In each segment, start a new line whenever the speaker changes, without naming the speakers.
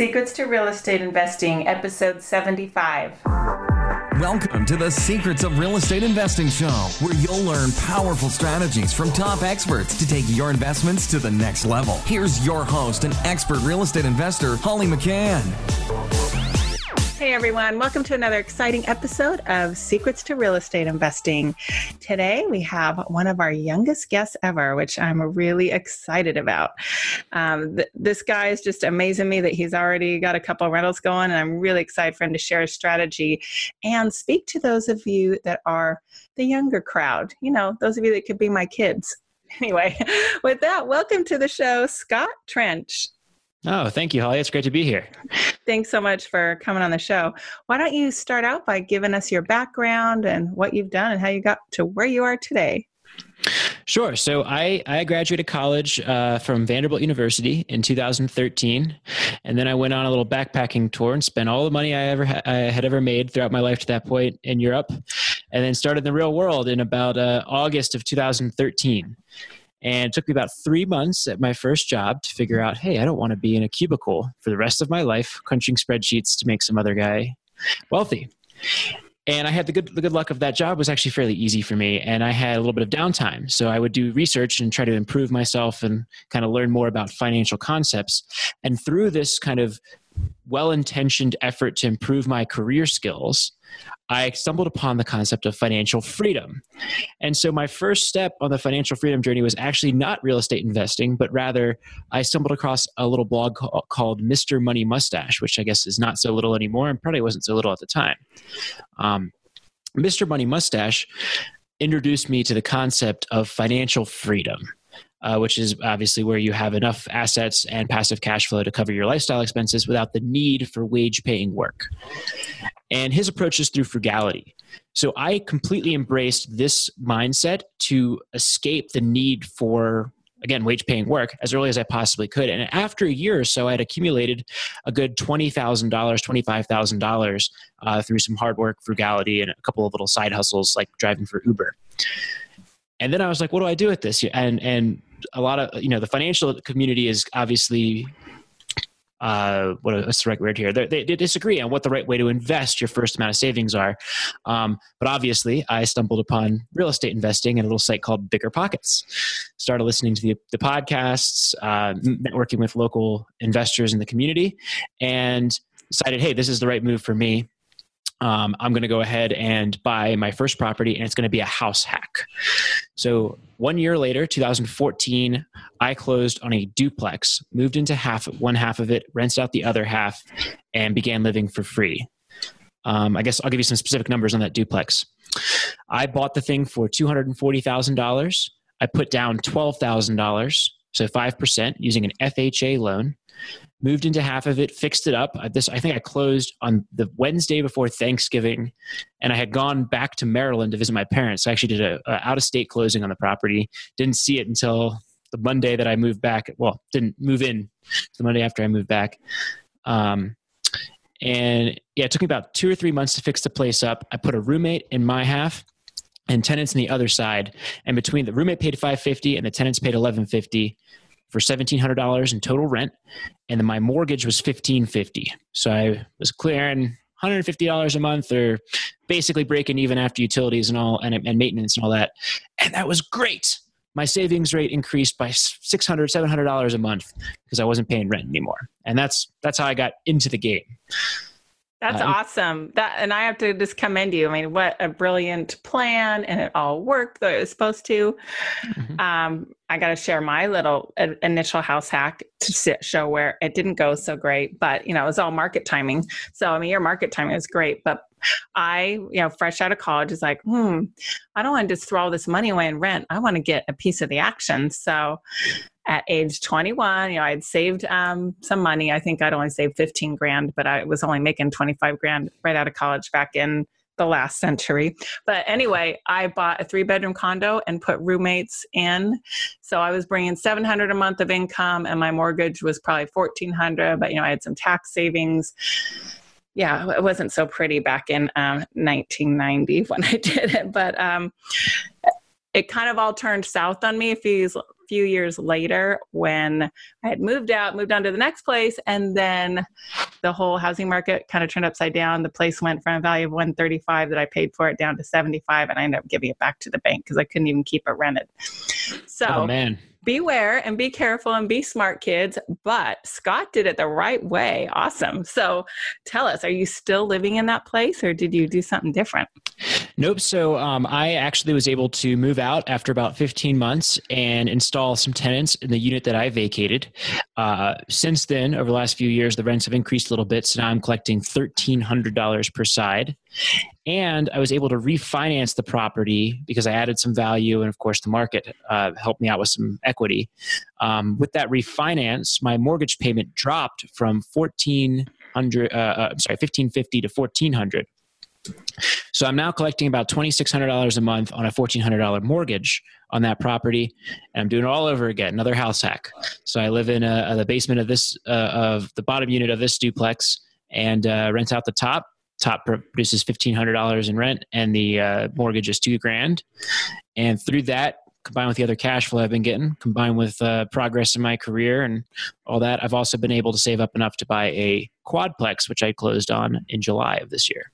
Secrets to Real Estate Investing, episode 75.
Welcome to the Secrets of Real Estate Investing Show, where you'll learn powerful strategies from top experts to take your investments to the next level. Here's your host and expert real estate investor, Holly McCann.
Hey everyone, welcome to another exciting episode of Secrets to Real Estate Investing. Today we have one of our youngest guests ever, which I'm really excited about. Um, th- this guy is just amazing me that he's already got a couple rentals going, and I'm really excited for him to share his strategy and speak to those of you that are the younger crowd. You know, those of you that could be my kids. Anyway, with that, welcome to the show, Scott Trench.
Oh, thank you, Holly. It's great to be here.
Thanks so much for coming on the show. Why don't you start out by giving us your background and what you've done and how you got to where you are today?
Sure. So I, I graduated college uh, from Vanderbilt University in 2013, and then I went on a little backpacking tour and spent all the money I ever ha- I had ever made throughout my life to that point in Europe, and then started the real world in about uh, August of 2013. And it took me about three months at my first job to figure out, hey, I don't want to be in a cubicle for the rest of my life, crunching spreadsheets to make some other guy wealthy. And I had the good the good luck of that job was actually fairly easy for me, and I had a little bit of downtime. So I would do research and try to improve myself and kind of learn more about financial concepts. And through this kind of well intentioned effort to improve my career skills, I stumbled upon the concept of financial freedom. And so my first step on the financial freedom journey was actually not real estate investing, but rather I stumbled across a little blog called Mr. Money Mustache, which I guess is not so little anymore and probably wasn't so little at the time. Um, Mr. Money Mustache introduced me to the concept of financial freedom uh, which is obviously where you have enough assets and passive cash flow to cover your lifestyle expenses without the need for wage paying work. And his approach is through frugality. So I completely embraced this mindset to escape the need for again wage paying work as early as i possibly could and after a year or so i had accumulated a good $20000 $25000 uh, through some hard work frugality and a couple of little side hustles like driving for uber and then i was like what do i do with this and and a lot of you know the financial community is obviously uh, what what's the right word here? They, they, disagree on what the right way to invest your first amount of savings are. Um, but obviously, I stumbled upon real estate investing at a little site called Bigger Pockets. Started listening to the, the podcasts, uh, networking with local investors in the community, and decided, hey, this is the right move for me um, I'm going to go ahead and buy my first property, and it's going to be a house hack. So, one year later, 2014, I closed on a duplex, moved into half one half of it, rented out the other half, and began living for free. Um, I guess I'll give you some specific numbers on that duplex. I bought the thing for $240,000. I put down $12,000, so 5% using an FHA loan moved into half of it, fixed it up. This I think I closed on the Wednesday before Thanksgiving, and I had gone back to Maryland to visit my parents. I actually did a, a out of state closing on the property. Didn't see it until the Monday that I moved back. Well, didn't move in the Monday after I moved back. Um, and yeah, it took me about two or three months to fix the place up. I put a roommate in my half and tenants on the other side. And between the roommate paid 550 and the tenants paid 1150 for $1,700 in total rent. And then my mortgage was 1550 So I was clearing $150 a month or basically breaking even after utilities and all and, and maintenance and all that. And that was great. My savings rate increased by $600, $700 a month because I wasn't paying rent anymore. And that's, that's how I got into the game.
That's uh, awesome. That and I have to just commend you. I mean, what a brilliant plan, and it all worked the way it was supposed to. Mm-hmm. Um, I got to share my little initial house hack to show where it didn't go so great, but you know, it was all market timing. So I mean, your market timing was great, but I, you know, fresh out of college, is like, hmm, I don't want to just throw all this money away in rent. I want to get a piece of the action. So at age 21 you know i had saved um, some money i think i'd only saved 15 grand but i was only making 25 grand right out of college back in the last century but anyway i bought a three bedroom condo and put roommates in so i was bringing 700 a month of income and my mortgage was probably 1400 but you know i had some tax savings yeah, it wasn't so pretty back in um, 1990 when I did it, but um, it kind of all turned south on me a few few years later when I had moved out, moved on to the next place, and then the whole housing market kind of turned upside down. The place went from a value of 135 that I paid for it down to 75, and I ended up giving it back to the bank because I couldn't even keep it rented. So,
oh man,
beware and be careful and be smart kids but scott did it the right way. Awesome. So tell us are you still living in that place or did you do something different
nope so um, i actually was able to move out after about 15 months and install some tenants in the unit that i vacated uh, since then over the last few years the rents have increased a little bit so now i'm collecting $1300 per side and I was able to refinance the property because I added some value, and of course, the market uh, helped me out with some equity. Um, with that refinance, my mortgage payment dropped from fourteen hundred, uh, uh, sorry, fifteen fifty to fourteen hundred. So I'm now collecting about twenty six hundred dollars a month on a fourteen hundred dollar mortgage on that property, and I'm doing it all over again. Another house hack. So I live in a, a, the basement of this uh, of the bottom unit of this duplex and uh, rent out the top top produces $1500 in rent and the uh, mortgage is two grand and through that combined with the other cash flow i've been getting combined with uh, progress in my career and all that i've also been able to save up enough to buy a quadplex which i closed on in july of this year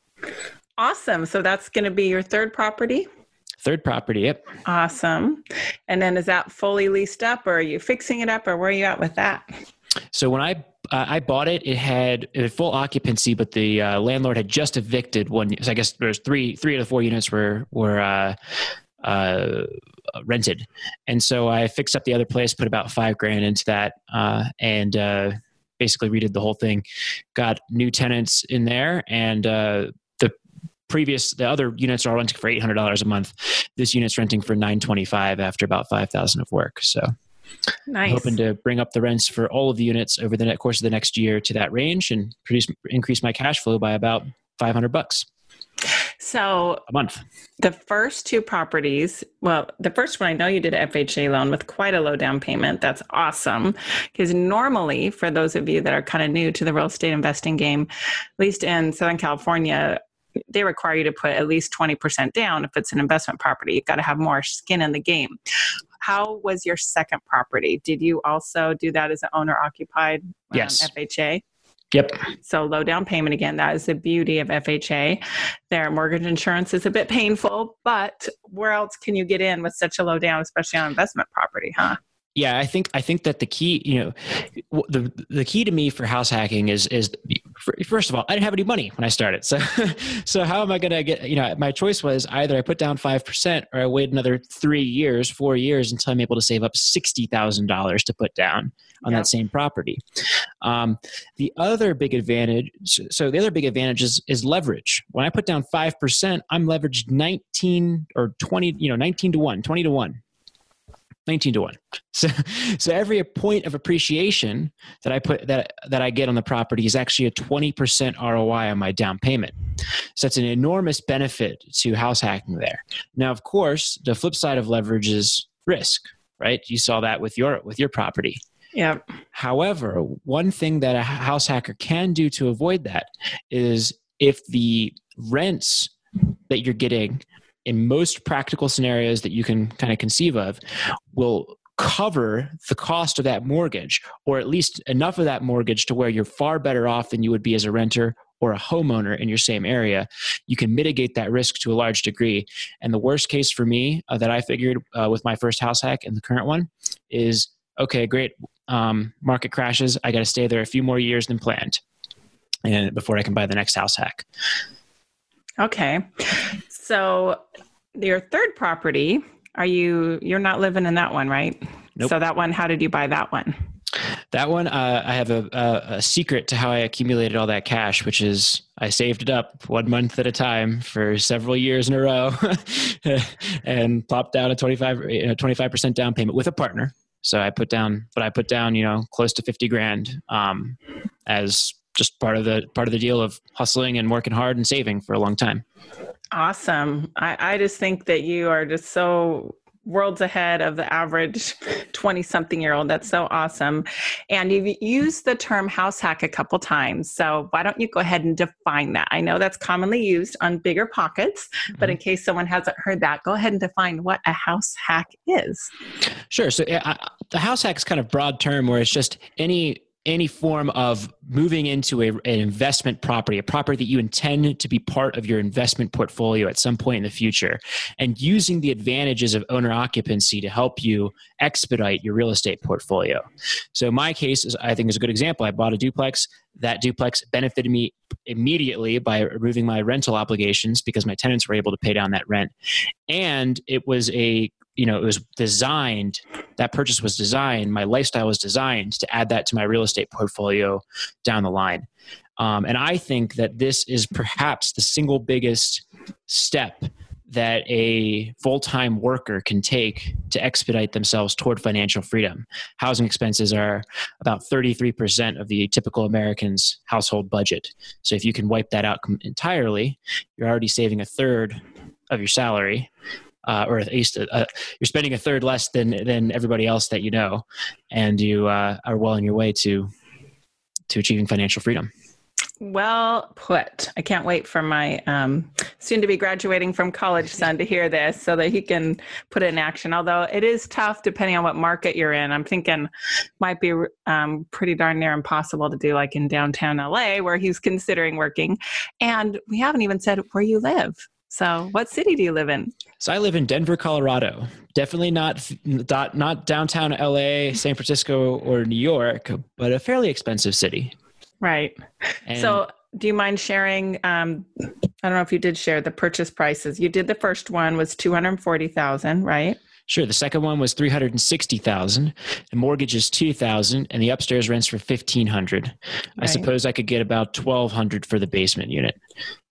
awesome. So that's going to be your third property?
Third property yep.
Awesome. And then is that fully leased up or are you fixing it up or where are you at with that?
So when I uh, I bought it, it had, it had full occupancy, but the uh, landlord had just evicted one. So I guess there's three three of the four units were were uh, uh, rented, and so I fixed up the other place, put about five grand into that, uh, and uh, basically redid the whole thing. Got new tenants in there, and previous the other units are renting for eight hundred dollars a month. This unit's renting for nine twenty five after about five thousand of work. So
Nice.
hoping to bring up the rents for all of the units over the course of the next year to that range and produce increase my cash flow by about 500 bucks.
So
a month.
The first two properties, well, the first one I know you did an FHA loan with quite a low down payment. That's awesome. Because normally, for those of you that are kind of new to the real estate investing game, at least in Southern California, they require you to put at least 20% down if it's an investment property. You've got to have more skin in the game how was your second property? Did you also do that as an owner occupied um,
yes.
FHA?
Yep.
So low down payment again. That is the beauty of FHA. Their mortgage insurance is a bit painful, but where else can you get in with such a low down, especially on investment property, huh?
Yeah i think i think that the key you know the the key to me for house hacking is is first of all i didn't have any money when i started. So so how am i going to get you know my choice was either i put down 5% or i wait another three years four years until i'm able to save up $60000 to put down on yep. that same property. Um, the other big advantage so the other big advantage is, is leverage. When i put down 5% i'm leveraged 19 or 20 you know 19 to 1 20 to 1 19 to 1 so so every point of appreciation that i put that that i get on the property is actually a 20% roi on my down payment. So that's an enormous benefit to house hacking there. Now of course the flip side of leverage is risk right? You saw that with your with your property.
Yeah
however one thing that a house hacker can do to avoid that is if the rents that you're getting in most practical scenarios that you can kind of conceive of will cover the cost of that mortgage or at least enough of that mortgage to where you're far better off than you would be as a renter or a homeowner in your same area. You can mitigate that risk to a large degree. And the worst case for me uh, that i figured uh, with my first house hack and the current one is okay great um, market crashes. I got to stay there a few more years than planned and before i can buy the next house hack.
Okay so your third property, are you you're not living in that one, right?
Nope.
So that one, how did you buy that one?
That one, uh, I have a, a, a, secret to how I accumulated all that cash, which is I saved it up one month at a time for several years in a row, and plopped down a 25 percent down payment with a partner. So I put down, but I put down, you know, close to fifty grand um, as just part of the part of the deal of hustling and working hard and saving for a long time.
Awesome. I, I just think that you are just so worlds ahead of the average 20 something year old. That's so awesome. And you've used the term house hack a couple times. So why don't you go ahead and define that? I know that's commonly used on bigger pockets, mm-hmm. but in case someone hasn't heard that, go ahead and define what a house hack is.
Sure. So uh, the house hack is kind of broad term where it's just any any form of moving into a, an investment property, a property that you intend to be part of your investment portfolio at some point in the future, and using the advantages of owner occupancy to help you expedite your real estate portfolio. So, my case is, I think, is a good example. I bought a duplex. That duplex benefited me immediately by removing my rental obligations because my tenants were able to pay down that rent, and it was a you know it was designed that purchase was designed my lifestyle was designed to add that to my real estate portfolio down the line. Um, and i think that this is perhaps the single biggest step that a full-time worker can take to expedite themselves toward financial freedom. Housing expenses are about 33% of the typical american's household budget. So if you can wipe that out entirely you're already saving a third of your salary uh, or at least a, a, you're spending a third less than than everybody else that you know, and you uh, are well on your way to to achieving financial freedom.
Well put. I can't wait for my um, soon to be graduating from college son to hear this so that he can put it in action. Although it is tough depending on what market you're in. I'm thinking might be um, pretty darn near impossible to do like in downtown LA where he's considering working. And we haven't even said where you live. So, what city do you live in?
So, I live in Denver, Colorado. Definitely not not downtown LA, San Francisco, or New York, but a fairly expensive city.
Right. And so, do you mind sharing? Um, I don't know if you did share the purchase prices. You did the first one was two hundred forty thousand, right?
Sure. The second one was three hundred and sixty thousand. The mortgage is two thousand, and the upstairs rents for fifteen hundred. Right. I suppose I could get about twelve hundred for the basement unit.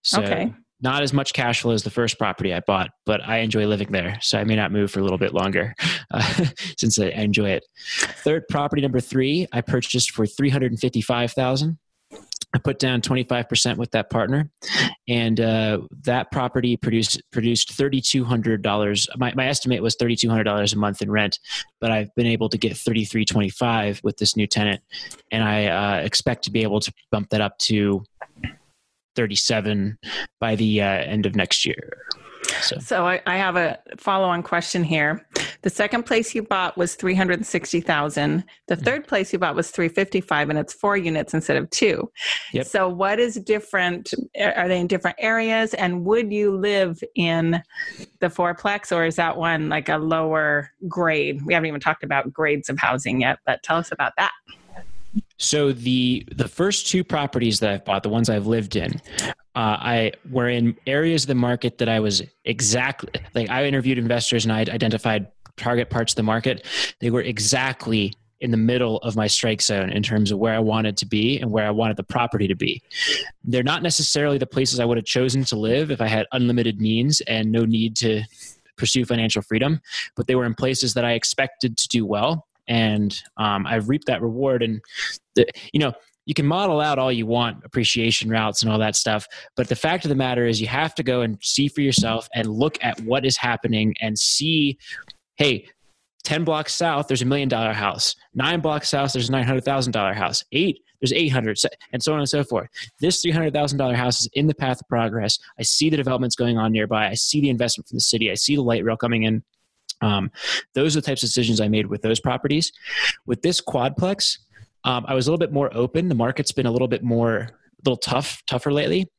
So okay not as much cash flow as the first property I bought, but I enjoy living there. So I may not move for a little bit longer uh, since I enjoy it. Third property number three, I purchased for 355000 I put down 25% with that partner, and uh, that property produced produced $3,200. My, my estimate was $3,200 a month in rent, but I've been able to get 3325 with this new tenant, and I uh, expect to be able to bump that up to 37 by the uh, end of next year.
So, so I, I, have a follow-on question here. The second place you bought was three hundred sixty thousand. The mm-hmm. third place you bought was three fifty-five, and it's four units instead of two. Yep. So, what is different? Are they in different areas? And would you live in the fourplex, or is that one like a lower grade? We haven't even talked about grades of housing yet, but tell us about that.
So the the first two properties that I've bought, the ones I've lived in, uh, I were in areas of the market that I was exactly like. I interviewed investors and I identified target parts of the market. They were exactly in the middle of my strike zone in terms of where I wanted to be and where I wanted the property to be. They're not necessarily the places I would have chosen to live if I had unlimited means and no need to pursue financial freedom, but they were in places that I expected to do well and um, I've reaped that reward. And the, you know, you can model out all you want appreciation routes and all that stuff, but the fact of the matter is, you have to go and see for yourself and look at what is happening and see, hey. 10 blocks south, there's a million dollar house. Nine blocks south, there's a $900,000 house. Eight, there's 800 and so on and so forth this $300000 house is in the path of progress i see the developments going on nearby i see the investment from the city i see the light rail coming in um, those are the types of decisions I made with those properties. With this quadplex, um, I was a little bit more open. The market's been a little bit more, a little tough, tougher lately.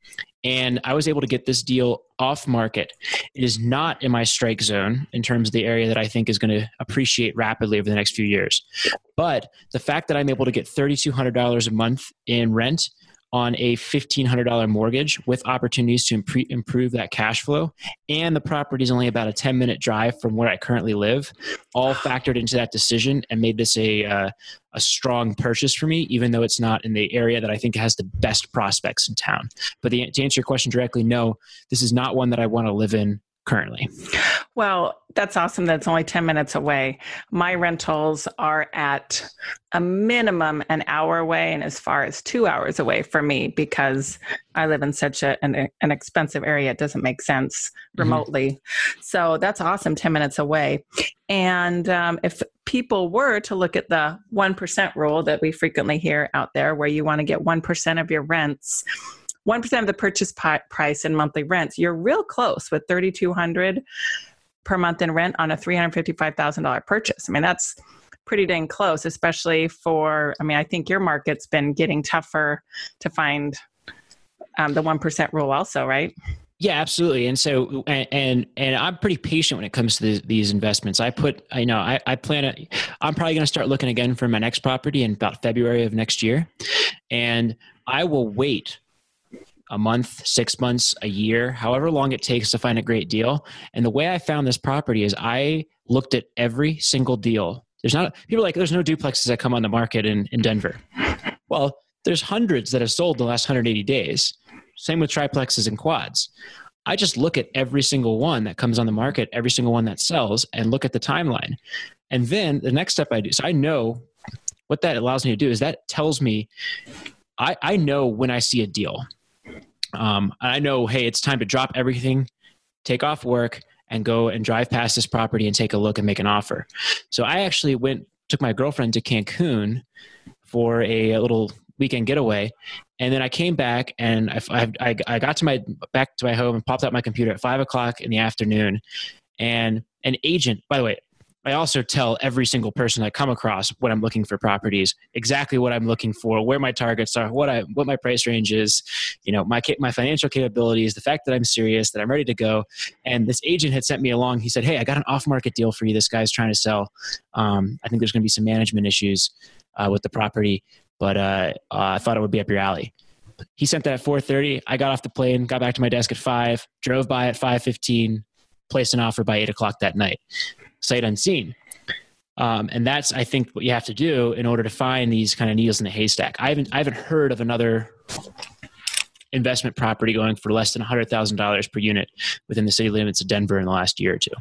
And I was able to get this deal off market. It is not in my strike zone in terms of the area that I think is going to appreciate rapidly over the next few years. But the fact that I'm able to get $3,200 a month in rent on a $1,500 mortgage with opportunities to improve that cash flow. And the property is only about a 10 minute drive from where I currently live, all factored into that decision and made this a, uh, a strong purchase for me, even though it's not in the area that I think has the best prospects in town. But the, to answer your question directly, no, this is not one that I want to live in currently.
Well, that's awesome. That's only 10 minutes away. My rentals are at a minimum an hour away and as far as two hours away for me because I live in such a, an, an expensive area. It doesn't make sense mm-hmm. remotely. Mm-hmm. So that's awesome, 10 minutes away. And um, if people were to look at the 1% rule that we frequently hear out there, where you want to get 1% of your rents, 1% of the purchase price in monthly rents, you're real close with 3200 per month in rent on a $355,000 purchase. I mean, that's pretty dang close, especially for, I mean, I think your market's been getting tougher to find um, the 1% rule also, right?
Yeah, absolutely. And so, and, and, and I'm pretty patient when it comes to the, these investments. I put, I know, I, I plan I'm probably going to start looking again for my next property in about February of next year. And I will wait a month, six months, a year, however long it takes to find a great deal. And the way I found this property is I looked at every single deal. There's not people like there's no duplexes that come on the market in, in Denver. Well, there's hundreds that have sold the last 180 days. Same with triplexes and quads. I just look at every single one that comes on the market, every single one that sells, and look at the timeline. And then the next step I do, so I know what that allows me to do is that tells me I, I know when I see a deal. Um, I know, hey, it's time to drop everything, take off work, and go and drive past this property and take a look and make an offer. So I actually went, took my girlfriend to Cancun for a, a little weekend getaway, and then I came back and I, I, I got to my back to my home and popped out my computer at five o'clock in the afternoon, and an agent. By the way, I also tell every single person I come across when I'm looking for properties exactly what I'm looking for, where my targets are, what I what my price range is, you know, my my financial capabilities, the fact that I'm serious, that I'm ready to go. And this agent had sent me along. He said, "Hey, I got an off-market deal for you. This guy's trying to sell. Um, I think there's going to be some management issues uh, with the property, but uh, uh, I thought it would be up your alley." He sent that at 4:30. I got off the plane, got back to my desk at five, drove by at 5:15, placed an offer by eight o'clock that night sight unseen. Um, and that's, I think, what you have to do in order to find these kind of needles in the haystack. I haven't, I haven't heard of another investment property going for less than $100,000 per unit within the city limits of Denver in the last year or two.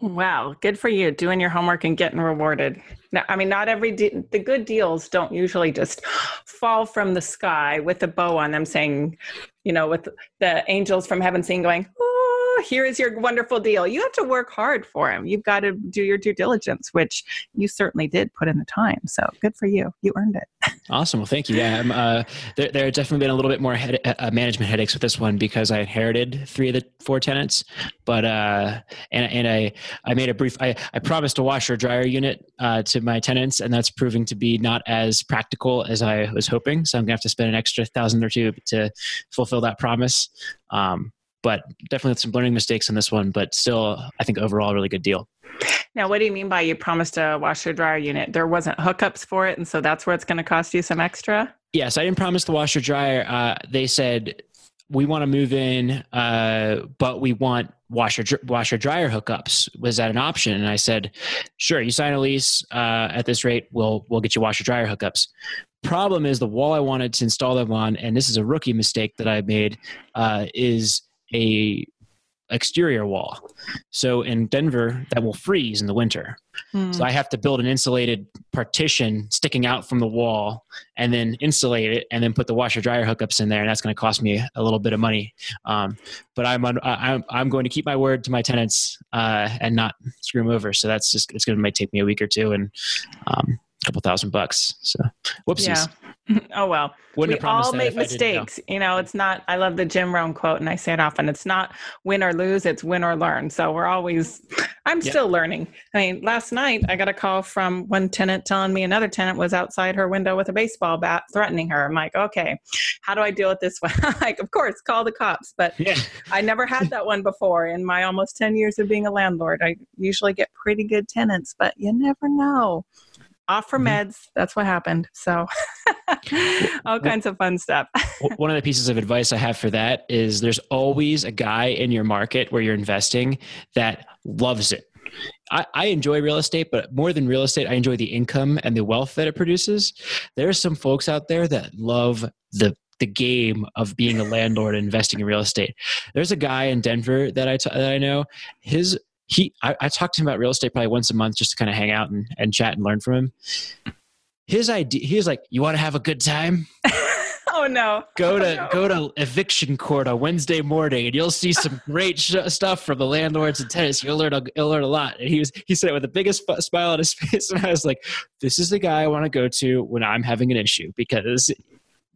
Wow, good for you doing your homework and getting rewarded. Now, I mean, not every de- the good deals don't usually just fall from the sky with a bow on them, saying, you know, with the angels from heaven singing, going, here is your wonderful deal. You have to work hard for him. You've got to do your due diligence, which you certainly did put in the time. So good for you. You earned it.
Awesome. Well, thank you. Yeah, uh, there, there have definitely been a little bit more head, uh, management headaches with this one because I inherited three of the four tenants, but uh, and and I I made a brief. I I promised a washer dryer unit uh, to my tenants, and that's proving to be not as practical as I was hoping. So I'm gonna have to spend an extra thousand or two to fulfill that promise. Um, but definitely some learning mistakes in this one, but still, I think overall, a really good deal.
Now, what do you mean by you promised a washer dryer unit? There wasn't hookups for it, and so that's where it's going to cost you some extra?
Yes, I didn't promise the washer dryer. Uh, they said we want to move in, uh, but we want washer washer dryer hookups. Was that an option? And I said, sure. You sign a lease uh, at this rate, we'll we'll get you washer dryer hookups. Problem is the wall I wanted to install them on, and this is a rookie mistake that I made, uh, is a exterior wall. So in Denver, that will freeze in the winter. Hmm. So I have to build an insulated partition sticking out from the wall and then insulate it and then put the washer dryer hookups in there. And that's going to cost me a little bit of money. Um, but I'm, I'm, I'm going to keep my word to my tenants uh, and not screw them over. So that's just, it's going to might take me a week or two and um, couple thousand bucks. So whoopsies. Yeah.
Oh well, Wouldn't we all make mistakes. Know. You know, it's not. I love the Jim Rohn quote, and I say it often. It's not win or lose; it's win or learn. So we're always. I'm yep. still learning. I mean, last night I got a call from one tenant telling me another tenant was outside her window with a baseball bat threatening her. I'm like, okay, how do I deal with this one? like, of course, call the cops. But yeah. I never had that one before in my almost ten years of being a landlord. I usually get pretty good tenants, but you never know off for mm-hmm. meds. That's what happened. So, all kinds of fun stuff.
One of the pieces of advice I have for that is there's always a guy in your market where you're investing that loves it. I, I, enjoy real estate, but more than real estate, I enjoy the income and the wealth that it produces. There are some folks out there that love the the game of being a landlord and investing in real estate. There's a guy in Denver that I, t- that I know. His he I, I talk to him about real estate probably once a month just to kind of hang out and, and chat and learn from him. His idea he was like, You want to have a good time?
oh no
go to
oh, no.
go to eviction court on wednesday morning and you'll see some great sh- stuff from the landlords and tenants you'll learn a, you'll learn a lot and he was he said it with the biggest smile on his face and i was like this is the guy i want to go to when i'm having an issue because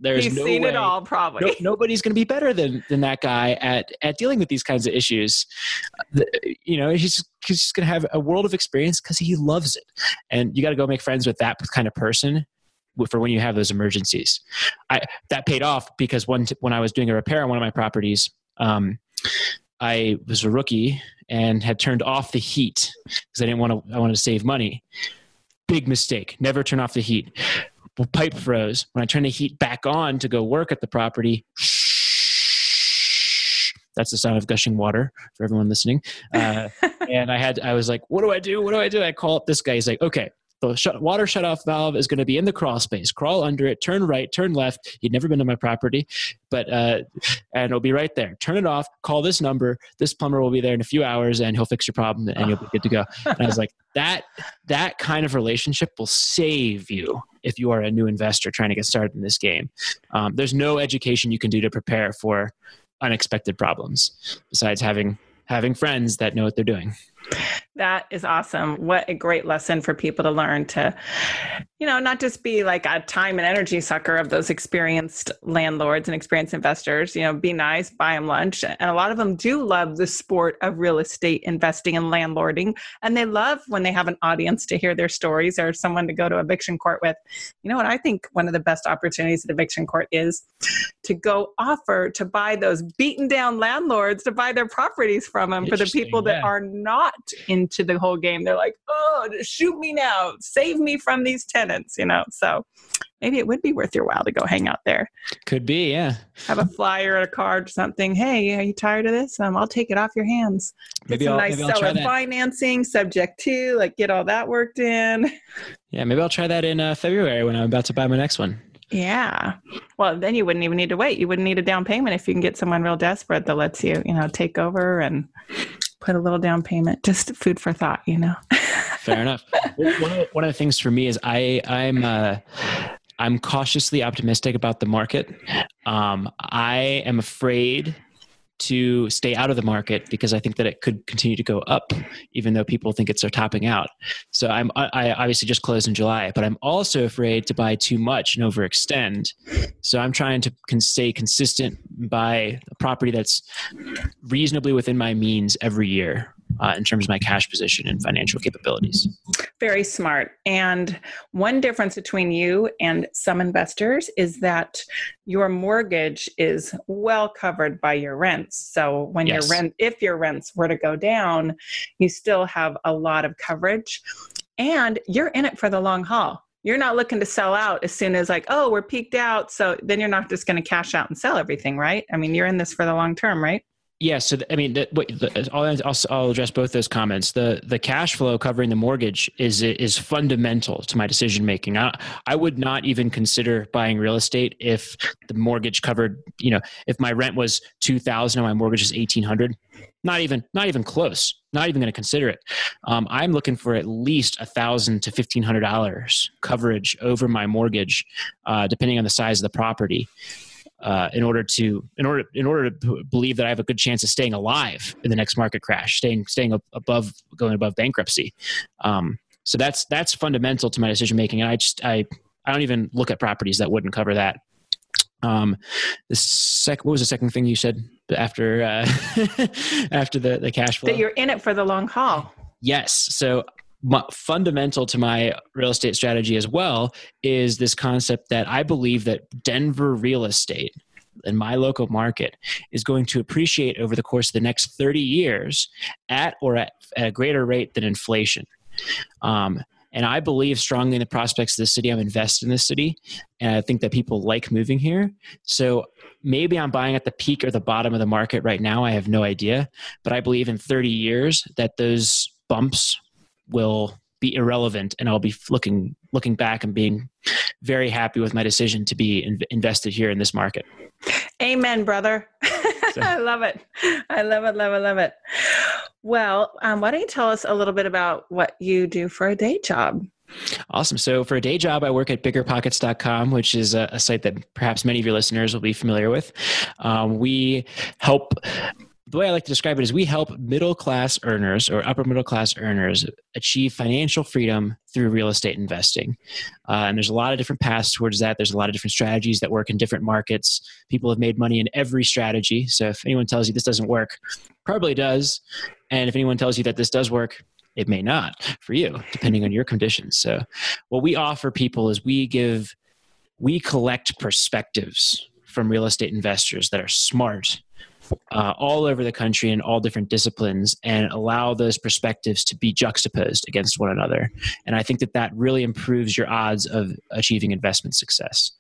there's
He's
no
seen
way,
it all, probably.
No, nobody's going to be better than than that guy at at dealing with these kinds of issues. You know, he's he's just going to have a world of experience because he loves it, and you got to go make friends with that kind of person for when you have those emergencies. I that paid off because one when I was doing a repair on one of my properties, um, I was a rookie and had turned off the heat because I didn't want to. I wanted to save money. Big mistake. Never turn off the heat. Pipe froze. When I turned the heat back on to go work at the property, that's the sound of gushing water for everyone listening. Uh, and I had, I was like, "What do I do? What do I do?" I call up this guy. He's like, "Okay, the shut, water shutoff valve is going to be in the crawl space. Crawl under it, turn right, turn left. He'd never been to my property, but uh, and it'll be right there. Turn it off. Call this number. This plumber will be there in a few hours, and he'll fix your problem, and you'll be good to go. And I was like, that that kind of relationship will save you if you are a new investor trying to get started in this game. Um, there's no education you can do to prepare for unexpected problems besides having having friends that know what they're doing.
That is awesome. What a great lesson for people to learn to, you know, not just be like a time and energy sucker of those experienced landlords and experienced investors, you know, be nice, buy them lunch. And a lot of them do love the sport of real estate investing and landlording. And they love when they have an audience to hear their stories or someone to go to eviction court with. You know what? I think one of the best opportunities at eviction court is to go offer to buy those beaten down landlords to buy their properties from them for the people that are not into the whole game. They're like, oh, shoot me now, save me from these tenants, you know. So maybe it would be worth your while to go hang out there.
Could be, yeah.
Have a flyer or a card or something. Hey, are you tired of this? Um, I'll take it off your hands. Get maybe some I'll, nice maybe seller financing, subject to, like get all that worked in.
Yeah, maybe I'll try that in uh, February when I'm about to buy my next one.
Yeah. Well, then you wouldn't even need to wait. You wouldn't need a down payment if you can get someone real desperate that lets you, you know, take over and put a little down payment. Just food for thought, you know.
Fair enough. One of, one of the things for me is I I'm uh, I'm cautiously optimistic about the market. Um, I am afraid to stay out of the market because I think that it could continue to go up, even though people think it's a topping out. So I'm I obviously just closed in July, but I'm also afraid to buy too much and overextend. So I'm trying to can stay consistent, buy a property that's reasonably within my means every year uh, in terms of my cash position and financial capabilities.
Very smart. And one difference between you and some investors is that your mortgage is well covered by your rents. So when yes. your rent, if your rents were to go down, you still have a lot of coverage and you're in it for the long haul you're not looking to sell out as soon as like oh we're peaked out so then you're not just going to cash out and sell everything right i mean you're in this for the long term right
yeah, so I mean, the, the, I'll, I'll, I'll address both those comments. The the cash flow covering the mortgage is is fundamental to my decision making. I, I would not even consider buying real estate if the mortgage covered. You know, if my rent was two thousand and my mortgage is eighteen hundred, not even not even close. Not even going to consider it. Um, I'm looking for at least a thousand to fifteen hundred dollars coverage over my mortgage, uh, depending on the size of the property uh, in order to in order in order to believe that I have a good chance of staying alive in the next market crash, staying staying above going above bankruptcy. Um, so that's that's fundamental to my decision making, and I just I I don't even look at properties that wouldn't cover that. Um, the sec what was the second thing you said after uh, after the the cash flow?
That you're in it for the long haul.
Yes. So my, fundamental to my real estate strategy as well is this concept that I believe that Denver real estate in my local market is going to appreciate over the course of the next 30 years at or at, at a greater rate than inflation. Um, and I believe strongly in the prospects of the city. I'm invested in the city, and I think that people like moving here. So maybe I'm buying at the peak or the bottom of the market right now. I have no idea, but I believe in 30 years that those bumps will be irrelevant and I'll be looking looking back and being very happy with my decision to be in, invested here in this market.
Amen, brother. So. I love it. I love it, love it, love it. Well, um, why don't you tell us a little bit about what you do for a day job?
Awesome. So, for a day job, I work at biggerpockets.com, which is a, a site that perhaps many of your listeners will be familiar with. Um, we help the way I like to describe it is we help middle class earners or upper middle class earners achieve financial freedom through real estate investing. Uh, and there's a lot of different paths towards that. There's a lot of different strategies that work in different markets. People have made money in every strategy. So if anyone tells you this doesn't work, probably does. And if anyone tells you that this does work, it may not for you, depending on your conditions. So what we offer people is we give, we collect perspectives from real estate investors that are smart uh, all over the country in all different disciplines and allow those perspectives to be juxtaposed against one another. And I think that that really improves your odds of achieving investment success.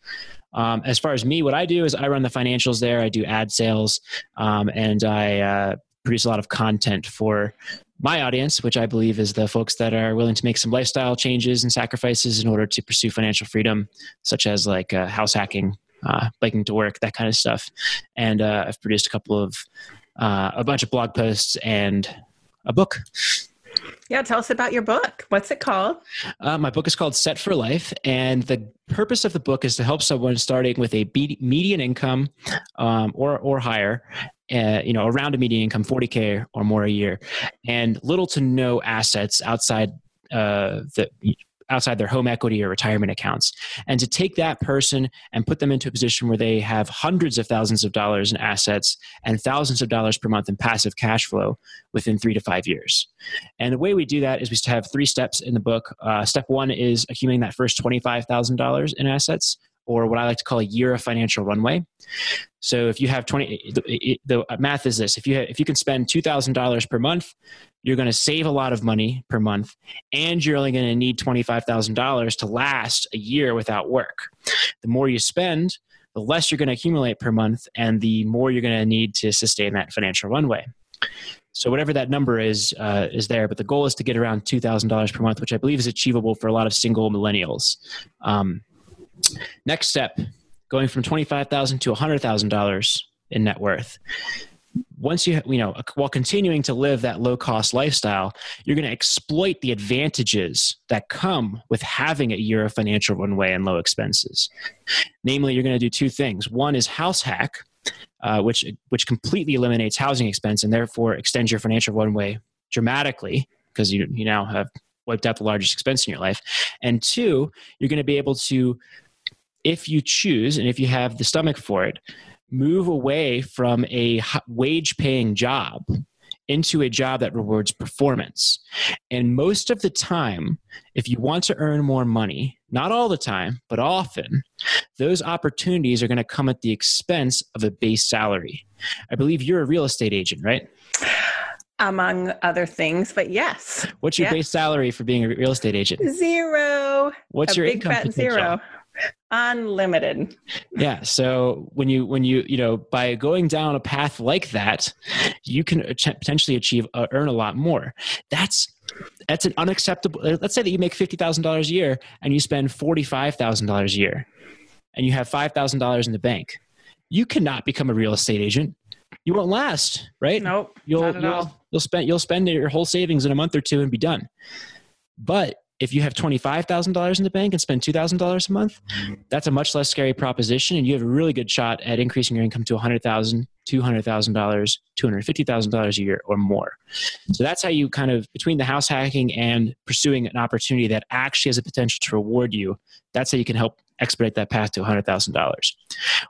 Um, as far as me, what I do is I run the financials there. I do ad sales, um, and I uh, produce a lot of content for my audience, which I believe is the folks that are willing to make some lifestyle changes and sacrifices in order to pursue financial freedom, such as like uh, house hacking, uh, biking to work, that kind of stuff. And uh, I've produced a couple of uh, a bunch of blog posts and a book.
Yeah, tell us about your book. What's it called?
Uh, my book is called Set for Life, and the purpose of the book is to help someone starting with a median income um, or or higher, uh, you know, around a median income, 40k or more a year, and little to no assets outside uh, the outside their home equity or retirement accounts. And to take that person and put them into a position where they have hundreds of thousands of dollars in assets and thousands of dollars per month in passive cash flow within three to five years. And the way we do that is we have three steps in the book. Uh, step one is accumulating that first $25,000 in assets or what I like to call a year of financial runway. So if you have 20 the, math is this, if you have, if you can spend $2,000 per month you're going to save a lot of money per month and you're only going to need $25,000 to last a year without work. The more you spend, the less you're going to accumulate per month and the more you're going to need to sustain that financial runway. So whatever that number is uh, is there, but the goal is to get around two thousand dollars per month, which I believe is achievable for a lot of single millennials. Um, next step, going from twenty five thousand to hundred thousand dollars in net worth once you you know while continuing to live that low cost lifestyle you're going to exploit the advantages that come with having a year of financial runway and low expenses. Namely you're going to do two things. One is house hack uh, which which completely eliminates housing expense and therefore extends your financial runway dramatically because you you now have wiped out the largest expense in your life. And two you're going to be able to if you choose and if you have the stomach for it move away from a wage paying job into a job that rewards performance. And most of the time, if you want to earn more money, not all the time, but often, those opportunities are going to come at the expense of a base salary. I believe you're a real estate agent, right?
Among other things, but yes.
What's your base salary for being a real estate agent?
Zero.
What's a your income
fat
potential?
zero? Unlimited.
Yeah so when you when you you know by going down a path like that you can potentially achieve uh, earn a lot more. That's that's an unacceptable uh, let's say that you make $50000 a year and you spend $45000 a year and you have $5000 in the bank. You cannot become a real estate agent. You won't last right?
Nope
you'll you'll, you'll spend you'll spend your whole savings in a month or two and be done. But if you have $25,000 in the bank and spend $2,000 a month, that's a much less scary proposition. And you have a really good shot at increasing your income to $100,000, $200,000, $250,000 a year or more. So that's how you kind of, between the house hacking and pursuing an opportunity that actually has a potential to reward you, that's how you can help expedite that path to $100,000.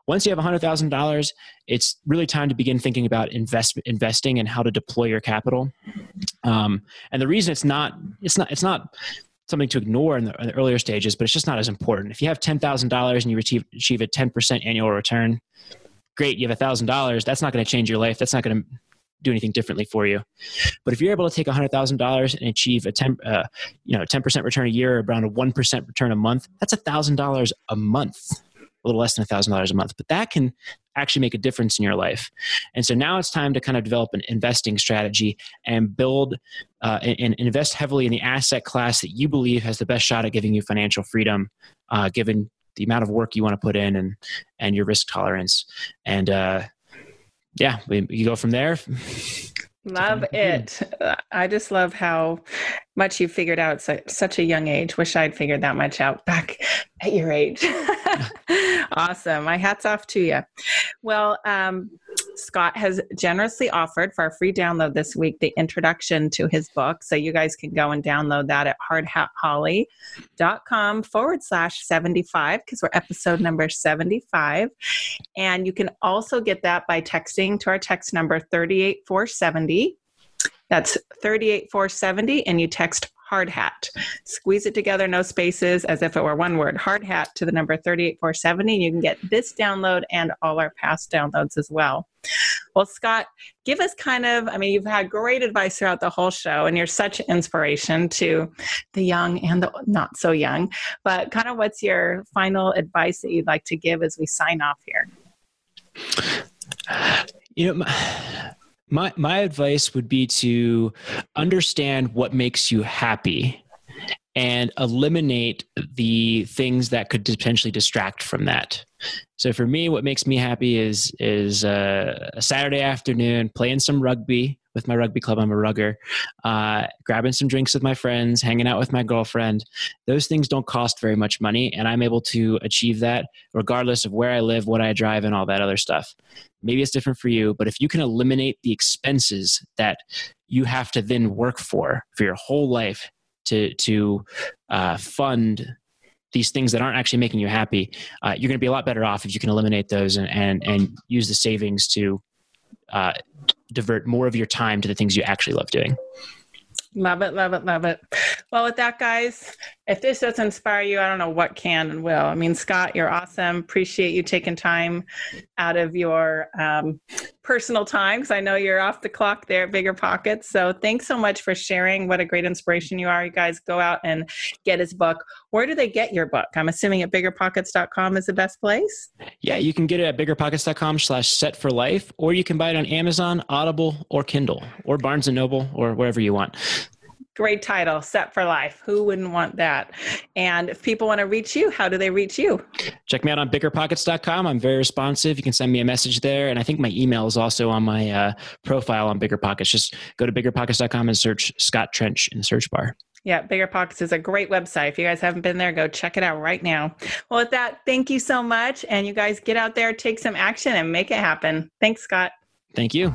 Once you have $100,000, it's really time to begin thinking about invest, investing and how to deploy your capital. Um, and the reason it's not, it's not, it's not something to ignore in the, in the, earlier stages, but it's just not as important. If you have $10,000 and you achieve, achieve a 10% annual return, great, you have $1,000. That's not going to change your life. That's not going to do anything differently for you. But if you're able to take $100,000 and achieve a 10, uh, you know, 10% return a year, around a 1% return a month, that's $1,000 a month, a little less than $1,000 a month. But that can actually make a difference in your life. And so now it's time to kind of develop an investing strategy and build uh, and, and, invest heavily in the asset class that you believe has the best shot at giving you financial freedom, uh, given the amount of work you want to put in and and your risk tolerance. And uh, yeah, we, you go from there.
Love it. I just love how much you figured out at such a young age. Wish I'd figured that much out back at your age. awesome. My hat's off to you. Well, um, Scott has generously offered for a free download this week the introduction to his book. So you guys can go and download that at hardhatholly.com forward slash 75 because we're episode number 75. And you can also get that by texting to our text number 38470. That's 38470, and you text hard hat. Squeeze it together, no spaces, as if it were one word. Hard hat to the number 38470. And you can get this download and all our past downloads as well. Well, Scott, give us kind of, I mean, you've had great advice throughout the whole show, and you're such inspiration to the young and the not so young. But kind of what's your final advice that you'd like to give as we sign off here?
You know, my, my my advice would be to understand what makes you happy and eliminate the things that could potentially distract from that. So for me, what makes me happy is is uh, a Saturday afternoon playing some rugby with my rugby club. I'm a rugger, uh, grabbing some drinks with my friends, hanging out with my girlfriend. Those things don't cost very much money, and I'm able to achieve that regardless of where I live, what I drive, and all that other stuff. Maybe it's different for you, but if you can eliminate the expenses that you have to then work for for your whole life to to uh, fund these things that aren't actually making you happy, uh, you're going to be a lot better off if you can eliminate those and and, and use the savings to uh, divert more of your time to the things you actually love doing.
Love it, love it, love it. Well, with that, guys, if this doesn't inspire you, I don't know what can and will. I mean, Scott, you're awesome. Appreciate you taking time out of your um, personal time because I know you're off the clock there at Bigger Pockets. So thanks so much for sharing. What a great inspiration you are. You guys go out and get his book. Where do they get your book? I'm assuming at biggerpockets.com is the best place.
Yeah, you can get it at biggerpockets.com slash set for life, or you can buy it on Amazon, Audible, or Kindle, or Barnes and Noble, or wherever you want.
Great title, Set for Life. Who wouldn't want that? And if people want to reach you, how do they reach you?
Check me out on biggerpockets.com. I'm very responsive. You can send me a message there. And I think my email is also on my uh, profile on Bigger Pockets. Just go to biggerpockets.com and search Scott Trench in the search bar.
Yeah, Bigger Pockets is a great website. If you guys haven't been there, go check it out right now. Well, with that, thank you so much. And you guys get out there, take some action, and make it happen. Thanks, Scott.
Thank you.